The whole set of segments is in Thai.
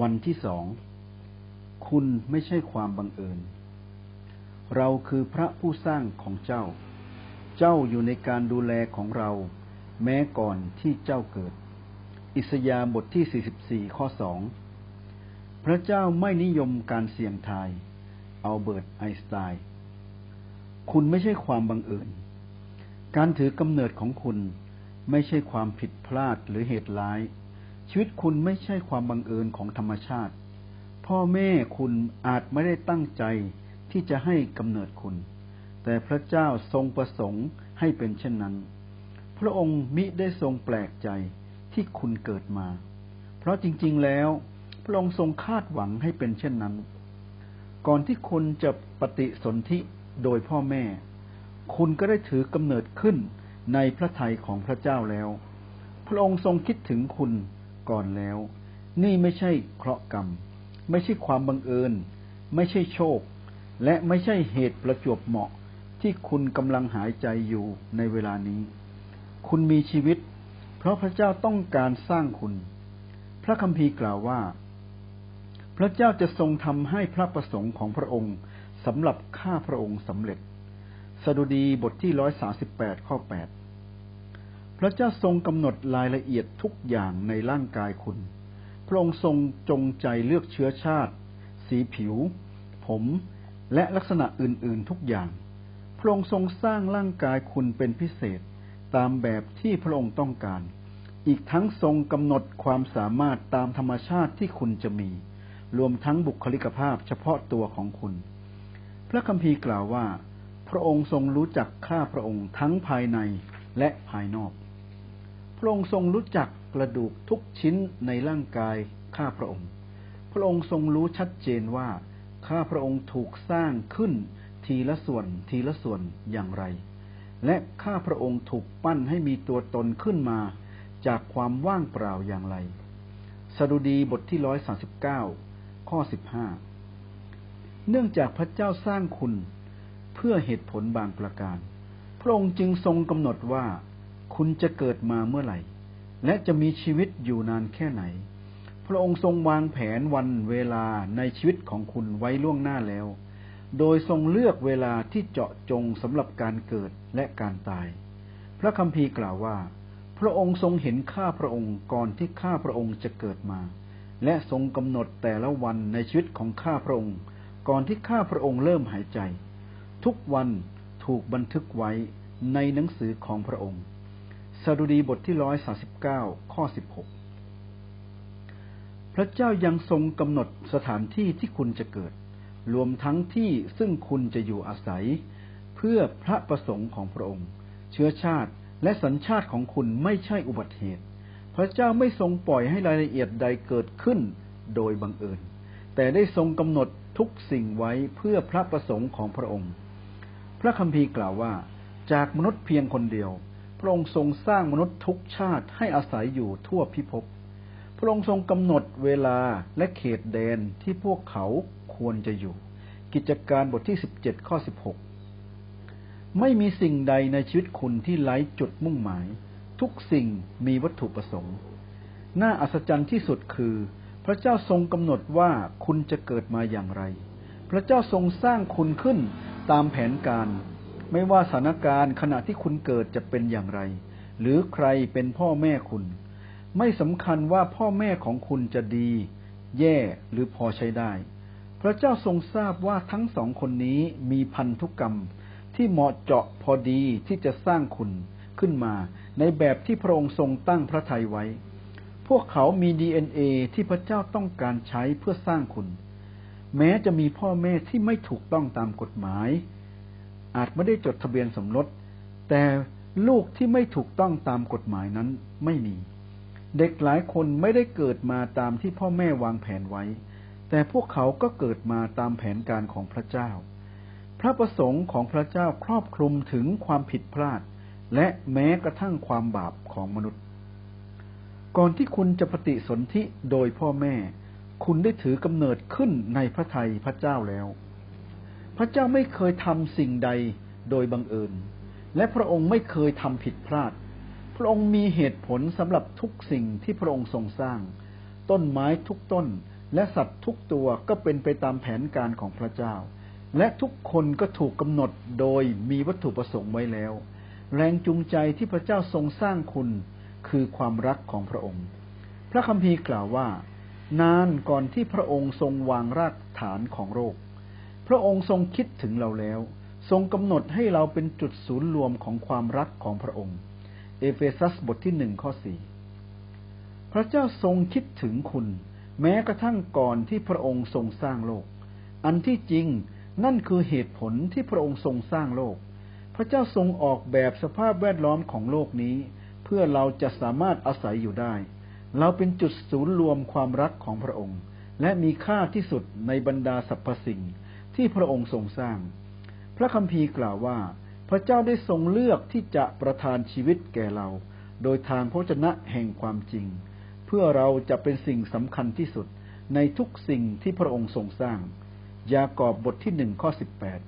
วันที่สอง คุณไม่ใช่ความบังเอิญ เราคือพระผู้สร้างของเจ้า เจ้าอยู่ในการดูแลของเรา แม้ก่อนที่เจ้าเกิด อิสยาห์บทที่ 44 ข้อ2พระเจ้าไม่นิยมการเสี่ยงทายเอาเบิร์ต ไอน์สไตน์คุณไม่ใช่ความบังเอิญ การถือกำเนิดของคุณไม่ใช่ความผิดพลาดหรือเหตุร้าย ชีวิตคุณไม่ใช่ความบังเอิญของธรรมชาติ พ่อแม่คุณอาจไม่ได้ตั้งใจที่จะให้กำเนิดคุณ แต่พระเจ้าทรงประสงค์ให้เป็นเช่นนั้น พระองค์มิได้ทรงแปลกใจที่คุณเกิดมา เพราะจริงๆแล้ว พระองค์ทรงคาดหวังให้เป็นเช่นนั้น ก่อนที่คุณจะปฏิสนธิโดยพ่อแม่ คุณก็ได้ถือกำเนิดขึ้นในพระทัยของพระเจ้าแล้ว พระองค์ทรงคิดถึงคุณ ก่อนแล้ว นี่ไม่ใช่เคราะห์กรรม ไม่ใช่ความบังเอิญ ไม่ใช่โชค และไม่ใช่เหตุประจวบเหมาะที่คุณกำลังหายใจอยู่ในเวลานี้ คุณมีชีวิต เพราะพระเจ้าต้องการสร้างคุณ พระคัมภีร์กล่าวว่า พระเจ้าจะทรงทำให้พระประสงค์ของพระองค์สำหรับข้าพระองค์สำเร็จ สดุดีบทที่ร้อยสาสิบแปดข้อแปด พระเจ้าทรงกำหนดรายละเอียดทุกอย่างในร่างกายคุณ พระองค์ทรงจงใจเลือกเชื้อชาติ สีผิว ผม และลักษณะอื่นๆทุกอย่าง พระองค์ทรงสร้างร่างกายคุณเป็นพิเศษตามแบบที่พระองค์ต้องการ อีกทั้งทรงกำหนดความสามารถตามธรรมชาติที่คุณจะมี รวมทั้งบุคลิกภาพเฉพาะตัวของคุณ พระคัมภีร์กล่าวว่า พระองค์ทรงรู้จักข้าพระองค์ทั้งภายในและภายนอก พระองค์ทรงรู้จักกระดูกทุกชิ้นในร่างกายข้าพระองค์ พระองค์ทรงรู้ชัดเจนว่า ข้าพระองค์ถูกสร้างขึ้นทีละส่วนทีละส่วนอย่างไร และข้าพระองค์ถูกปั้นให้มีตัวตนขึ้นมาจากความว่างเปล่าอย่างไร สดุดีบทที่ร้อยสาสิบเก้าข้อสิบห้าเนื่องจากพระเจ้าสร้างคุณเพื่อเหตุผลบางประการ พระองค์จึงทรงกำหนดว่า คุณจะเกิดมาเมื่อไหร่ และจะมีชีวิตอยู่นานแค่ไหน พระองค์ทรงวางแผนวันเวลาในชีวิตของคุณไว้ล่วงหน้าแล้ว โดยทรงเลือกเวลาที่เจาะจงสำหรับการเกิดและการตาย พระคัมภีร์กล่าวว่า พระองค์ทรงเห็นข้าพระองค์ก่อนที่ข้าพระองค์จะเกิดมา และทรงกำหนดแต่ละวันในชีวิตของข้าพระองค์ ก่อนที่ข้าพระองค์เริ่มหายใจ ทุกวันถูกบันทึกไว้ในหนังสือของพระองค์ สดุดีบทที่ร้อยสาสิบเก้าข้อสิบหกพระเจ้ายังทรงกำหนดสถานที่ที่คุณจะเกิด รวมทั้งที่ซึ่งคุณจะอยู่อาศัย เพื่อพระประสงค์ของพระองค์ เชื้อชาติและสัญชาติของคุณไม่ใช่อุบัติเหตุ พระเจ้าไม่ทรงปล่อยให้รายละเอียดใดเกิดขึ้นโดยบังเอิญ แต่ได้ทรงกำหนดทุกสิ่งไว้เพื่อพระประสงค์ของพระองค์ พระคัมภีร์กล่าวว่า จากมนุษย์เพียงคนเดียว พระองค์ทรงสร้างมนุษย์ทุกชาติให้อาศัยอยู่ทั่วพิภพ พระองค์ทรงกำหนดเวลาและเขตแดนที่พวกเขาควรจะอยู่ กิจการบทที่สิบเจ็ดข้อสิบหกไม่มีสิ่งใดในชีวิตคุณที่ไร้จุดมุ่งหมาย ทุกสิ่งมีวัตถุประสงค์ น่าอัศจรรย์ที่สุดคือ พระเจ้าทรงกำหนดว่าคุณจะเกิดมาอย่างไร พระเจ้าทรงสร้างคุณขึ้นตามแผนการ ไม่ว่าสถานการณ์ขณะที่คุณเกิดจะเป็นอย่างไร หรือใครเป็นพ่อแม่คุณ ไม่สำคัญว่าพ่อแม่ของคุณจะดี แย่หรือพอใช้ได้ พระเจ้าทรงทราบว่าทั้งสองคนนี้มีพันธุกรรม ที่เหมาะเจาะพอดีที่จะสร้างคุณขึ้นมา ในแบบที่พระองค์ทรงตั้งพระทัยไว้ พวกเขามีดีเอ็นเอที่พระเจ้าต้องการใช้เพื่อสร้างคุณ แม้จะมีพ่อแม่ที่ไม่ถูกต้องตามกฎหมาย อาจไม่ได้จดทะเบียนสมรส แต่ลูกที่ไม่ถูกต้องตามกฎหมายนั้นไม่มี เด็กหลายคนไม่ได้เกิดมาตามที่พ่อแม่วางแผนไว้ แต่พวกเขาก็เกิดมาตามแผนการของพระเจ้า พระประสงค์ของพระเจ้าครอบคลุมถึงความผิดพลาด และแม้กระทั่งความบาปของมนุษย์ ก่อนที่คุณจะปฏิสนธิโดยพ่อแม่ คุณได้ถือกำเนิดขึ้นในพระทัยพระเจ้าแล้ว พระเจ้าไม่เคยทำสิ่งใดโดยบังเอิญ และพระองค์ไม่เคยทำผิดพลาด พระองค์มีเหตุผลสำหรับทุกสิ่งที่พระองค์ทรงสร้าง ต้นไม้ทุกต้นและสัตว์ทุกตัวก็เป็นไปตามแผนการของพระเจ้า และทุกคนก็ถูกกำหนดโดยมีวัตถุประสงค์ไว้แล้ว แรงจูงใจที่พระเจ้าทรงสร้างคุณคือความรักของพระองค์ พระคัมภีร์กล่าวว่า นานก่อนที่พระองค์ทรงวางรากฐานของโลก พระองค์ทรงคิดถึงเราแล้ว ทรงกำหนดให้เราเป็นจุดศูนย์รวมของความรักของพระองค์ เอเฟซัสบทที่หนึ่งข้อสี่พระเจ้าทรงคิดถึงคุณ แม้กระทั่งก่อนที่พระองค์ทรงสร้างโลก อันที่จริงนั่นคือเหตุผลที่พระองค์ทรงสร้างโลก พระเจ้าทรงออกแบบสภาพแวดล้อมของโลกนี้ เพื่อเราจะสามารถอาศัยอยู่ได้ เราเป็นจุดศูนย์รวมความรักของพระองค์ และมีค่าที่สุดในบรรดาสรรพสิ่ง ที่พระองค์ทรงสร้าง พระคัมภีร์กล่าวว่า พระเจ้าได้ทรงเลือกที่จะประทานชีวิตแก่เรา โดยทางพระชนะแห่งความจริง เพื่อเราจะเป็นสิ่งสำคัญที่สุดในทุกสิ่งที่พระองค์ทรงสร้าง ยากอบบทที่หนึ่งข้อสิบแปด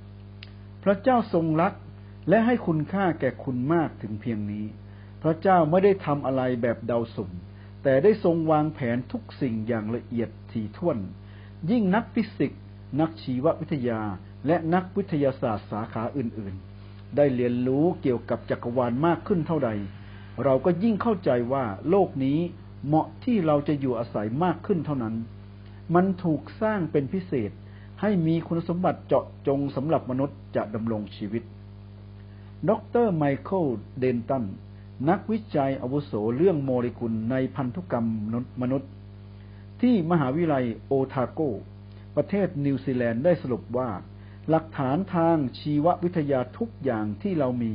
พระเจ้าทรงรักและให้คุณค่าแก่คุณมากถึงเพียงนี้ พระเจ้าไม่ได้ทำอะไรแบบเดาสุ่ม แต่ได้ทรงวางแผนทุกสิ่งอย่างละเอียดถี่ถ้วน ยิ่งนักฟิสิกส์ นักชีววิทยา และนักวิทยาศาสตร์สาขาอื่นๆ ได้เรียนรู้เกี่ยวกับจักรวาลมากขึ้นเท่าใด เราก็ยิ่งเข้าใจว่าโลกนี้เหมาะที่เราจะอยู่อาศัยมากขึ้นเท่านั้น มันถูกสร้างเป็นพิเศษให้มีคุณสมบัติเจาะจงสำหรับมนุษย์จะดำรงชีวิต ดรไมเคิลเดนตัน นักวิจัยอาวุโสเรื่องโมเลกุลในพันธุกรรมมนุษย์ ที่มหาวิทยาลัยโอทาโก ประเทศนิวซีแลนด์ได้สรุปว่า หลักฐานทางชีววิทยาทุกอย่างที่เรามี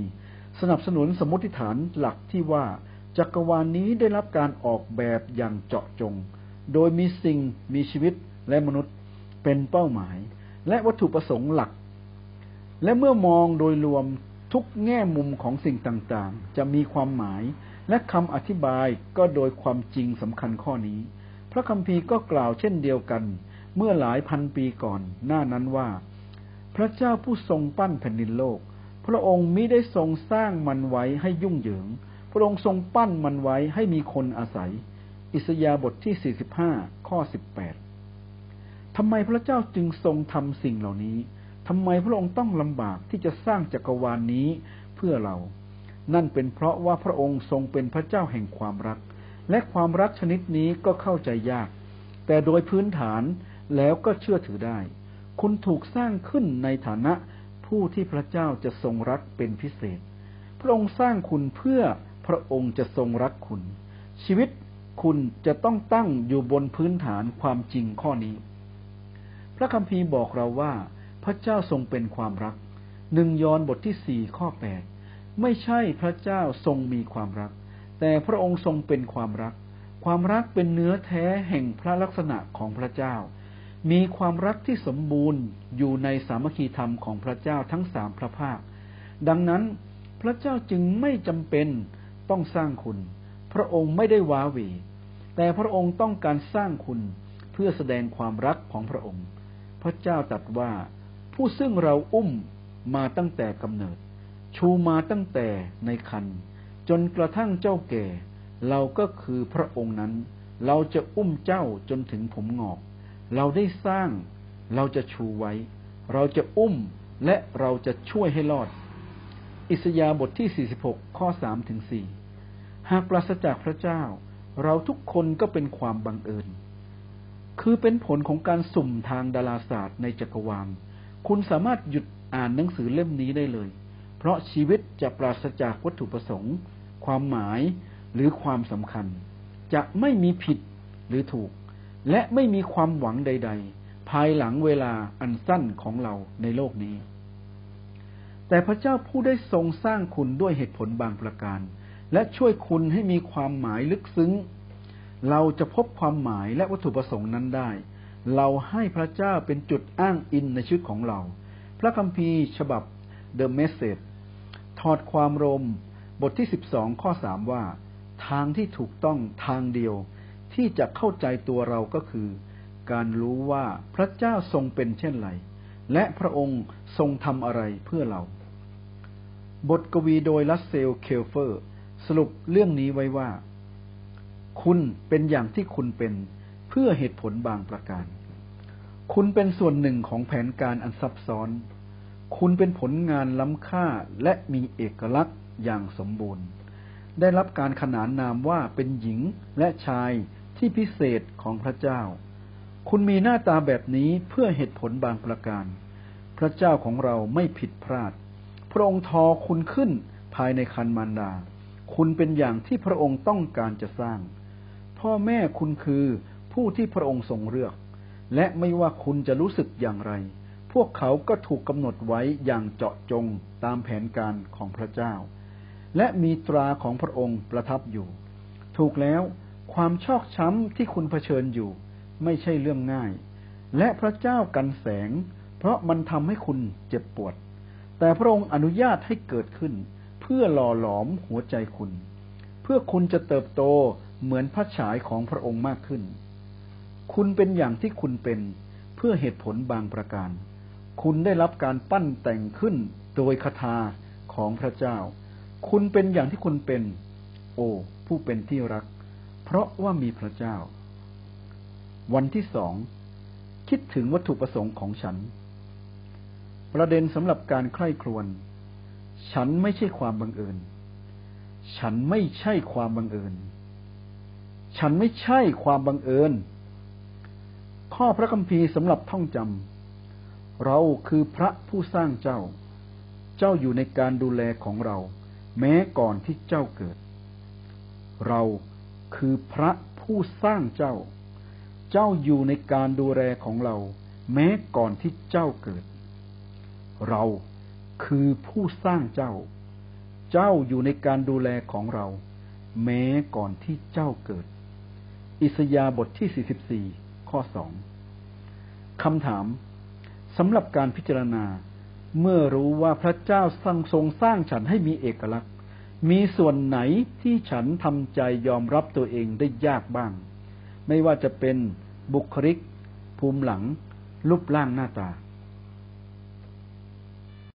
สนับสนุนสมมติฐานหลักที่ว่าจักรวาลนี้ได้รับการออกแบบอย่างเจาะจง โดยมีสิ่งมีชีวิตและมนุษย์เป็นเป้าหมาย และวัตถุประสงค์หลัก และเมื่อมองโดยรวมทุกแง่มุมของสิ่งต่างๆ จะมีความหมายและคำอธิบายก็โดยความจริงสำคัญข้อนี้ พระคัมภีร์ก็กล่าวเช่นเดียวกัน เมื่อหลายพันปีก่อนหน้านั้นว่า พระเจ้าผู้ทรงปั้นแผ่นดินโลก พระองค์มิได้ทรงสร้างมันไว้ให้ยุ่งเหยิง พระองค์ทรงปั้นมันไว้ให้มีคนอาศัย อิสยาบทที่ 45 ข้อ 18 ทำไมพระเจ้าจึงทรงทำสิ่งเหล่านี้ทำไมพระองค์ต้องลำบากที่จะสร้างจักรวาลนนี้เพื่อเรา นั่นเป็นเพราะว่าพระองค์ทรงเป็นพระเจ้าแห่งความรัก และความรักชนิดนี้ก็เข้าใจยาก แต่โดยพื้นฐาน แล้วก็เชื่อถือได้ คุณถูกสร้างขึ้นในฐานะผู้ที่พระเจ้าจะทรงรักเป็นพิเศษ พระองค์สร้างคุณเพื่อพระองค์จะทรงรักคุณ ชีวิตคุณจะต้องตั้งอยู่บนพื้นฐานความจริงข้อนี้ พระคัมภีร์บอกเราว่า พระเจ้าทรงเป็นความรัก หนึ่งยอห์นบทที่สี่ข้อแปดไม่ใช่พระเจ้าทรงมีความรัก แต่พระองค์ทรงเป็นความรัก ความรักเป็นเนื้อแท้แห่งพระลักษณะของพระเจ้า มีความรักที่สมบูรณ์อยู่ในสามัคคีธรรมของพระเจ้าทั้งสามพระภาค ดังนั้นพระเจ้าจึงไม่จำเป็นต้องสร้างคุณ พระองค์ไม่ได้ว้าเหวแต่พระองค์ต้องการสร้างคุณเพื่อแสดงความรักของพระองค์ พระเจ้าตรัสว่า ผู้ซึ่งเราอุ้มมาตั้งแต่กำเนิด ชูมาตั้งแต่ในคัน จนกระทั่งเจ้าแก่ เราก็คือพระองค์นั้น เราจะอุ้มเจ้าจนถึงผมงอก เราได้สร้าง เราจะชูไว้ เราจะอุ้มและเราจะช่วยให้รอด อิสยาบทที่ 46 ข้อ3ถึง4หากปราศจากพระเจ้า เราทุกคนก็เป็นความบังเอิญ คือเป็นผลของการสุ่มทางดาราศาสตร์ในจักรวาล คุณสามารถหยุดอ่านหนังสือเล่มนี้ได้เลย เพราะชีวิตจะปราศจากวัตถุประสงค์ ความหมายหรือความสำคัญ จะไม่มีผิดหรือถูก และไม่มีความหวังใด ๆ ภายหลังเวลาอันสั้นของเราในโลกนี้ แต่พระเจ้าผู้ได้ทรงสร้างคุณด้วยเหตุผลบางประการ และช่วยคุณให้มีความหมายลึกซึ้ง เราจะพบความหมายและวัตถุประสงค์นั้นได้ เราให้พระเจ้าเป็นจุดอ้างอินในชีวิตของเรา พระคัมภีร์ฉบับ The Message ถอดความรม บทที่สิบสองข้อสามว่า ทางที่ถูกต้องทางเดียว ที่จะเข้าใจตัวเราก็คือ การรู้ว่าพระเจ้าทรงเป็นเช่นไร และพระองค์ทรงทำอะไรเพื่อเรา บทกวีโดยลัสเซลเคลเฟอร์ สรุปเรื่องนี้ไว้ว่า คุณเป็นอย่างที่คุณเป็นเพื่อเหตุผลบางประการ คุณเป็นส่วนหนึ่งของแผนการอันซับซ้อน คุณเป็นผลงานล้ำค่าและมีเอกลักษณ์อย่างสมบูรณ์ได้รับการขนานนามว่าเป็นหญิงและชาย ที่พิเศษของพระเจ้า คุณมีหน้าตาแบบนี้เพื่อเหตุผลบางประการ พระเจ้าของเราไม่ผิดพลาด พระองค์ทอคุณขึ้นภายในคันมารดา คุณเป็นอย่างที่พระองค์ต้องการจะสร้าง พ่อแม่คุณคือผู้ที่พระองค์ทรงเลือก และไม่ว่าคุณจะรู้สึกอย่างไร พวกเขาก็ถูกกำหนดไว้อย่างเจาะจงตามแผนการของพระเจ้า และมีตราของพระองค์ประทับอยู่ ถูกแล้ว ความชอกช้ำที่คุณเผชิญอยู่ ไม่ใช่เรื่องง่าย และพระเจ้ากันแสง เพราะมันทำให้คุณเจ็บปวด แต่พระองค์อนุญาตให้เกิดขึ้น เพื่อหล่อหลอมหัวใจคุณ เพื่อคุณจะเติบโตเหมือนพระฉายของพระองค์มากขึ้น คุณเป็นอย่างที่คุณเป็นเพื่อเหตุผลบางประการ คุณได้รับการปั้นแต่งขึ้นโดยคาถาของพระเจ้า คุณเป็นอย่างที่คุณเป็น โอ้ผู้เป็นที่รัก ราะว่ามีพระเจ้า วันที่สอง คิดถึงวัตถุประสงค์ของฉัน ประเด็นสำหรับการใคร่ครวญฉันไม่ใช่ความบังเอิญ ฉันไม่ใช่ความบังเอิญ ฉันไม่ใช่ความบังเอิญ ข้อพระคัมภีร์สำหรับท่องจำ เราคือพระผู้สร้างเจ้า เจ้าอยู่ในการดูแลของเรา แม้ก่อนที่เจ้าเกิด เรา คือพระผู้สร้างเจ้า เจ้าอยู่ในการดูแลของเรา แม้ก่อนที่เจ้าเกิด เราคือผู้สร้างเจ้า เจ้าอยู่ในการดูแลของเรา แม้ก่อนที่เจ้าเกิด อิสยาบทที่ 44 ข้อ 2 คำถามสำหรับการพิจารณา เมื่อรู้ว่าพระเจ้าสร้างทรงสร้างฉันให้มีเอกลักษณ์ มีส่วนไหนที่ฉันทำใจยอมรับตัวเองได้ยากบ้าง ไม่ว่าจะเป็นบุคลิก ภูมิหลัง รูปร่างหน้าตา